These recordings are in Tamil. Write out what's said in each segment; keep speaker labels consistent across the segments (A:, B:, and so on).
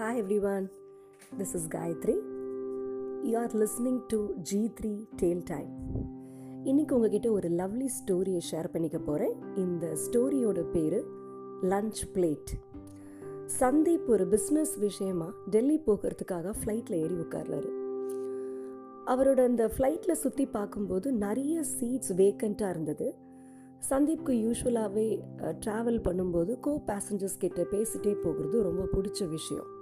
A: Hi everyone, this is Gayatri. You are listening to G3 tale Time. இன்னைக்கு உங்ககிட்ட ஒரு லவ்லி ஸ்டோரியை ஷேர் பண்ணிக்க போகிறேன் இந்த ஸ்டோரியோட பேர் லஞ்ச் பிளேட் சந்தீப் ஒரு பிஸ்னஸ் விஷயமா டெல்லி போகிறதுக்காக ஃப்ளைட்டில் ஏறி உட்கார்றாரு. அவரோட அந்த ஃப்ளைட்டில் சுற்றி பார்க்கும்போது நிறைய சீட்ஸ் வேக்கண்ட்டாக இருந்தது. சந்தீப்க்கு யூஸ்வலாகவே ட்ராவல் பண்ணும்போது கோ பேசஞ்சர்ஸ் கிட்ட பேசிட்டே போகிறது ரொம்ப பிடிச்ச விஷயம்.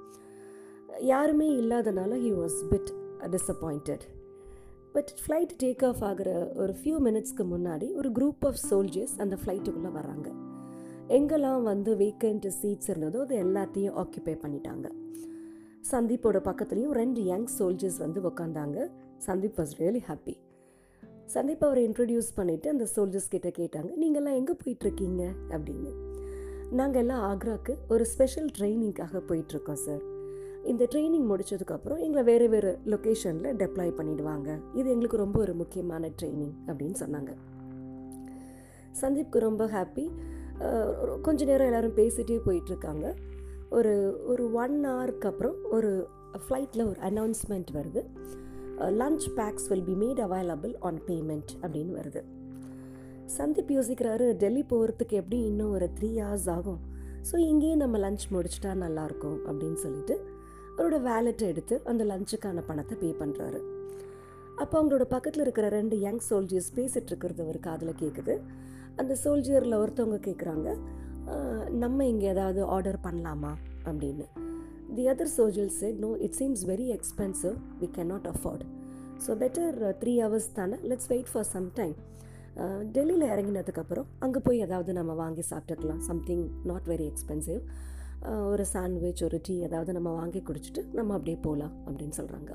A: யாருமே இல்லாதனால he was bit disappointed but flight take off ஆகிற ஒரு ஃபியூ மினிட்ஸ்க்கு முன்னாடி ஒரு குரூப் ஆஃப் சோல்ஜர்ஸ் அந்த ஃப்ளைட்டுக்குள்ளே வராங்க எங்கெல்லாம் வந்து வேக்கண்ட் சீட்ஸ் இருந்ததோ அது எல்லாத்தையும் ஆக்கியபை பண்ணிட்டாங்க. சந்தீப்போட பக்கத்துலேயும் ரெண்டு யங் சோல்ஜர்ஸ் வந்து உக்காந்தாங்க. Sandeep was really happy Sandeep அவரை இன்ட்ரடியூஸ் பண்ணிவிட்டு அந்த சோல்ஜர்ஸ் கிட்டே கேட்டாங்க நீங்கள்லாம் எங்கே போயிட்டுருக்கீங்க? அப்படின்னு. நாங்கள் எல்லாம் ஆக்ராக்கு ஒரு ஸ்பெஷல் ட்ரைனிங்காக போயிட்டுருக்கோம் சார் இந்த ட்ரைனிங் முடிச்சதுக்கப்புறம் எங்களை வேறு வேறு லொக்கேஷனில் டெப்ளாய் பண்ணிடுவாங்க. இது எங்களுக்கு ரொம்ப ஒரு முக்கியமான ட்ரைனிங் அப்படின்னு சொன்னாங்க. சந்தீப்க்கு ரொம்ப ஹாப்பி கொஞ்ச நேரம் எல்லோரும் பேசிகிட்டே போயிட்டுருக்காங்க. ஒரு ஒரு ஒன் ஹவருக்கு அப்புறம் ஒரு ஃப்ளைட்டில் ஒரு அனௌன்ஸ்மெண்ட் வருது. Lunch packs will be made available on payment அப்படின்னு வருது. சந்தீப் யோசிக்கிறாரு டெல்லி போகிறதுக்கு எப்படி இன்னும் ஒரு த்ரீ ஹவர்ஸ் ஆகும்? ஸோ இங்கேயே நம்ம லஞ்ச் முடிச்சிட்டா நல்லாயிருக்கும் அப்படின்னு சொல்லிட்டு அவரோட வேலெட்டை எடுத்து அந்த லஞ்சுக்கான பணத்தை பே பண்ணுறாரு அப்போ அவங்களோட பக்கத்தில் இருக்கிற ரெண்டு யங் சோல்ஜியர்ஸ் பேசிகிட்டு இருக்கிறது ஒரு காதில் கேட்குது அந்த சோல்ஜியரில் ஒருத்தவங்க கேட்குறாங்க நம்ம இங்கே ஏதாவது ஆர்டர் பண்ணலாமா? அப்படின்னு. The other soldiers said no it seems very expensive we can not afford so better three hours தானே let's wait for some time டெல்லியில் இறங்கினதுக்கப்புறம் அங்கே போய் ஏதாவது நம்ம வாங்கி சாப்பிட்டுக்கலாம். சம்திங் நாட் வெரி எக்ஸ்பென்சிவ் ஒரு சாண்ட்விச் ஒரு டீ ஏதாவது நம்ம வாங்கி குடிச்சிட்டு நம்ம அப்படியே போகலாம் அப்படின்னு சொல்கிறாங்க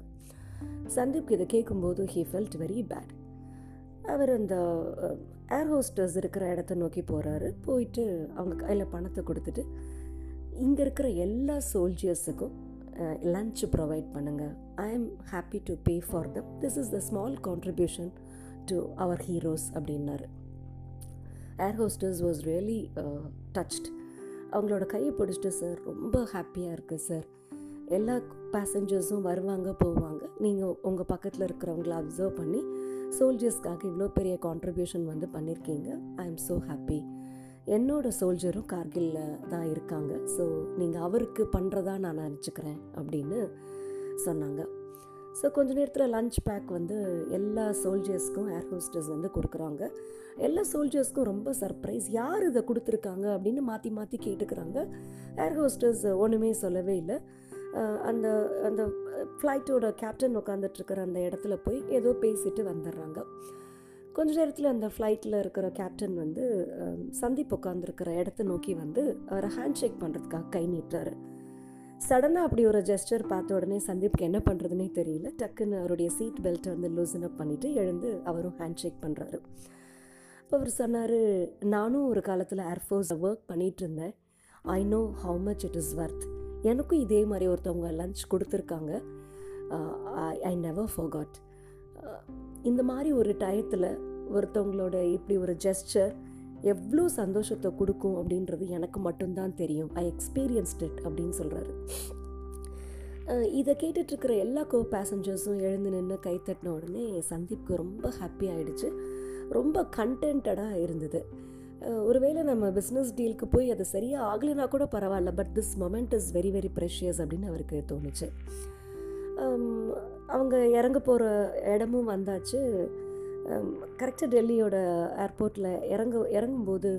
A: சந்தீப்க்கு இதை கேட்கும்போது ஹீ ஃபெல்ட் வெரி பேட் அவர் அந்த ஏர் ஹோஸ்டர்ஸ் இருக்கிற இடத்த நோக்கி போகிறாரு போயிட்டு அவங்க கையில் பணத்தை கொடுத்துட்டு இங்கே இருக்கிற எல்லா சோல்ஜியர்ஸுக்கும் லன்ச் ப்ரொவைட் பண்ணுங்கள் I am happy to pay for them this is the small contribution to our heroes அப்படின்னாரு. Air hostess was really touched அவங்களோட கையை பிடிச்சிட்டு சார் ரொம்ப ஹாப்பியாக இருக்குது சார். எல்லா பேசஞ்சர்ஸும் வருவாங்க போவாங்க. நீங்கள் உங்கள் பக்கத்தில் இருக்கிறவங்கள அப்சர்வ் பண்ணி சோல்ஜர்ஸ்க்காக இவ்வளோ பெரிய கான்ட்ரிபியூஷன் வந்து பண்ணியிருக்கீங்க ஐ எம் ஸோ ஹாப்பி என்னோடய சோல்ஜரும் கார்கிலில் தான் இருக்காங்க. ஸோ நீங்கள் அவருக்கு பண்ணுறதா நான் நினச்சிக்கிறேன் அப்படின்னு சொன்னாங்க. ஸோ கொஞ்ச நேரத்தில் லஞ்ச் பேக் வந்து எல்லா சோல்ஜர்ஸ்க்கும் ஏர் ஹோஸ்டர்ஸ் வந்து கொடுக்குறாங்க. எல்லா சோல்ஜர்ஸ்க்கும் ரொம்ப சர்ப்ரைஸ் யார் இதை கொடுத்துருக்காங்க அப்படின்னு மாற்றி மாற்றி கேட்டுக்கிறாங்க. ஏர் ஹோஸ்டர்ஸ் ஒன்றுமே சொல்லவே இல்லை. அந்த அந்த ஃப்ளைட்டோட கேப்டன் உட்காந்துட்ருக்கிற அந்த இடத்துல போய் ஏதோ பேசிட்டு வந்துடுறாங்க கொஞ்ச நேரத்தில் அந்த ஃப்ளைட்டில் இருக்கிற கேப்டன் வந்து சந்தீப் உட்காந்துருக்கிற இடத்த நோக்கி வந்து அவரை ஹேண்ட் ஷேக் பண்ணுறதுக்காக கை நீட்டுறாரு. சடனாக அப்படி ஒரு ஜெஸ்டர் பார்த்த உடனே சந்தீப்க்கு என்ன பண்ணுறதுனே தெரியல. டக்குன்னு அவருடைய சீட் பெல்ட்டை வந்து லூசன் அப் பண்ணிவிட்டு எழுந்து அவரும் ஹேண்ட் ஷேக் பண்ணுறாரு இப்போ அவர் சொன்னார் நானும் ஒரு காலத்தில் ஏர்ஃபோர்ஸில் ஒர்க் பண்ணிகிட்டு இருந்தேன். I know how much it is worth எனக்கும் இதே மாதிரி ஒருத்தவங்க லஞ்ச் கொடுத்துருக்காங்க. I uh, never forgot uh, இந்த மாதிரி ஒரு டயத்தில் ஒருத்தவங்களோட இப்படி ஒரு ஜெஸ்டர் எவ்வளோ சந்தோஷத்தை கொடுக்கும் அப்படின்றது எனக்கு மட்டும்தான் தெரியும். ஐ எக்ஸ்பீரியன்ஸ்ட் இட் அப்படின்னு சொல்கிறாரு இதை கேட்டுட்ருக்கிற எல்லா கோ பேசஞ்சர்ஸும் எழுந்து நின்று கை தட்டின உடனே சந்தீப்க்கு ரொம்ப ஹாப்பி ஆகிடுச்சு ரொம்ப கண்டென்டடாக இருந்தது. ஒருவேளை நம்ம பிஸ்னஸ் டீலுக்கு போய் அது சரியாக ஆகலைனா கூட பரவாயில்ல but this moment is very very precious அப்படின்னு அவருக்கு தோணுச்சு. அவங்க இறங்க போகிற இடமும் வந்தாச்சு. கரெக்டாக டெல்லியோட ஏர்போர்ட்டில் இறங்க இறங்கும்போது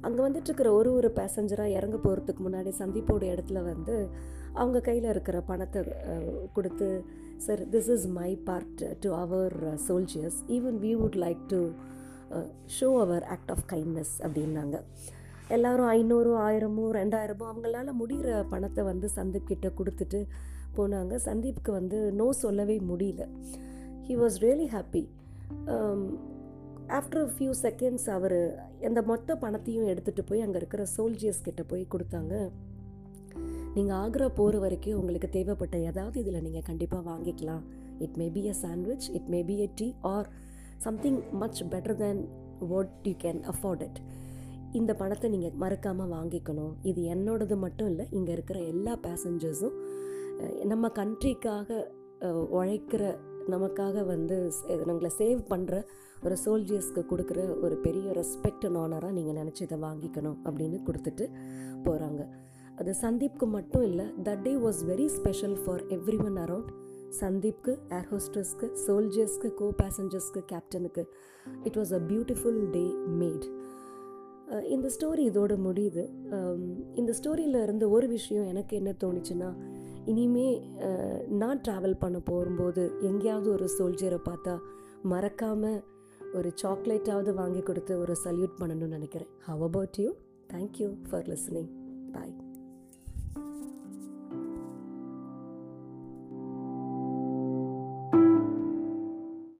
A: அங்கே வந்துட்டுருக்கிற ஒரு ஒரு பேசஞ்சராக இறங்க போகிறதுக்கு முன்னாடி சந்தீப்போட இடத்துல வந்து அவங்க கையில் இருக்கிற பணத்தை கொடுத்து sir this is my part to our soldiers even we would like to show our act of kindness அப்படின்னாங்க. எல்லோரும் ஐநூறு ஆயிரமும் ரெண்டாயிரமும் அவங்களால முடிகிற பணத்தை வந்து சந்தீப் கிட்ட கொடுத்துட்டு போனாங்க. சந்தீப்க்கு வந்து நோ சொல்லவே முடியல. He was really happy after few seconds அவர் அந்த மொத்த பணத்தையும் எடுத்துகிட்டு போய் அங்கே இருக்கிற சோல்ஜியர்ஸ் கிட்ட போய் கொடுத்தாங்க. நீங்கள் ஆக்ரா போகிற வரைக்கும் உங்களுக்கு தேவைப்பட்ட ஏதாவது இதில் நீங்கள் கண்டிப்பாக வாங்கிக்கலாம். It may be a sandwich it may be a tea or something much better than what you can afford it இந்த பணத்தை நீங்கள் மறக்காமல் வாங்கிக்கணும். இது என்னோடது மட்டும் இல்லை இங்கே இருக்கிற எல்லா பேசஞ்சர்ஸும் நம்ம கண்ட்ரிக்காக உழைக்கிற நமக்காக வந்து நம்மளை சேவ் பண்ணுற ஒரு சோல்ஜர்ஸ்க்கு கொடுக்குற ஒரு பெரிய ரெஸ்பெக்ட் அண்ட் ஆனராக நீங்கள் நினச்சி இதை வாங்கிக்கணும் அப்படின்னு கொடுத்துட்டு போகிறாங்க அது சந்தீப்க்கு மட்டும் இல்லை that day was very special for everyone around சந்தீப்க்கு air ஹோஸ்டர்ஸ்க்கு சோல்ஜர்ஸ்க்கு கோ பேசஞ்சர்ஸ்க்கு கேப்டனுக்கு it was a beautiful day made இந்த ஸ்டோரி இதோடு முடியுது. இந்த ஸ்டோரியில் இருந்த ஒரு விஷயம் எனக்கு என்ன தோணுச்சுன்னா இனிமே நான் ட்ராவல் பண்ண போகும்போது எங்கேயாவது ஒரு சோல்ஜரை பார்த்தா மறக்காமல் ஒரு சாக்லேட்டாவது வாங்கி கொடுத்து ஒரு சல்யூட் பண்ணணும்னு நினைக்கிறேன். How about you thank you for listening bye